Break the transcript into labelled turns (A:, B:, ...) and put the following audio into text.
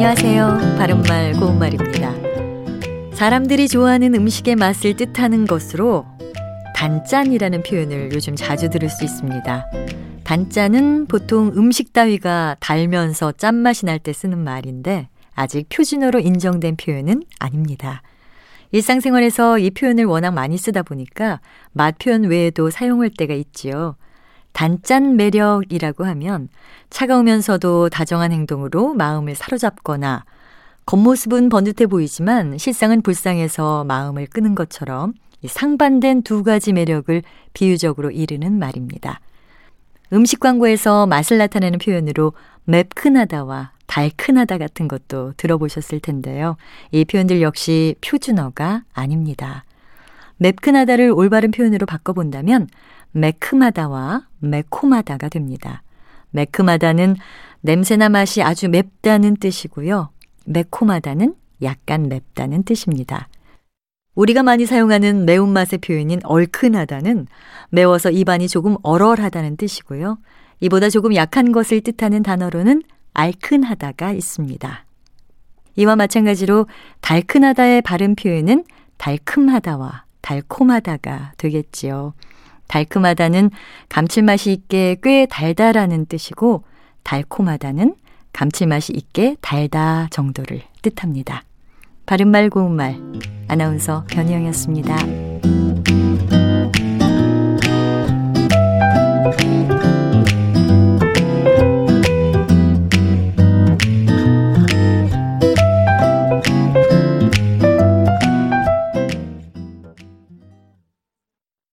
A: 안녕하세요. 바른말 고운말입니다. 사람들이 좋아하는 음식의 맛을 뜻하는 것으로 단짠이라는 표현을 요즘 자주 들을 수 있습니다. 단짠은 보통 음식 따위가 달면서 짠맛이 날 때 쓰는 말인데 아직 표준어로 인정된 표현은 아닙니다. 일상생활에서 이 표현을 워낙 많이 쓰다 보니까 맛 표현 외에도 사용할 때가 있지요. 단짠 매력이라고 하면 차가우면서도 다정한 행동으로 마음을 사로잡거나 겉모습은 번듯해 보이지만 실상은 불쌍해서 마음을 끄는 것처럼 상반된 두 가지 매력을 비유적으로 이르는 말입니다. 음식 광고에서 맛을 나타내는 표현으로 맵큰하다와 달큰하다 같은 것도 들어보셨을 텐데요. 이 표현들 역시 표준어가 아닙니다. 맵큰하다를 올바른 표현으로 바꿔본다면 매큼하다와 매콤하다가 됩니다. 매큼하다는 냄새나 맛이 아주 맵다는 뜻이고요. 매콤하다는 약간 맵다는 뜻입니다. 우리가 많이 사용하는 매운맛의 표현인 얼큰하다는 매워서 입안이 조금 얼얼하다는 뜻이고요. 이보다 조금 약한 것을 뜻하는 단어로는 알큰하다가 있습니다. 이와 마찬가지로 달큰하다의 발음 표현은 달큼하다와 달콤하다가 되겠지요. 달큼하다는 감칠맛이 있게 꽤 달달하는 뜻이고 달콤하다는 감칠맛이 있게 달다 정도를 뜻합니다. 바른말 고운말 아나운서 변희영이었습니다.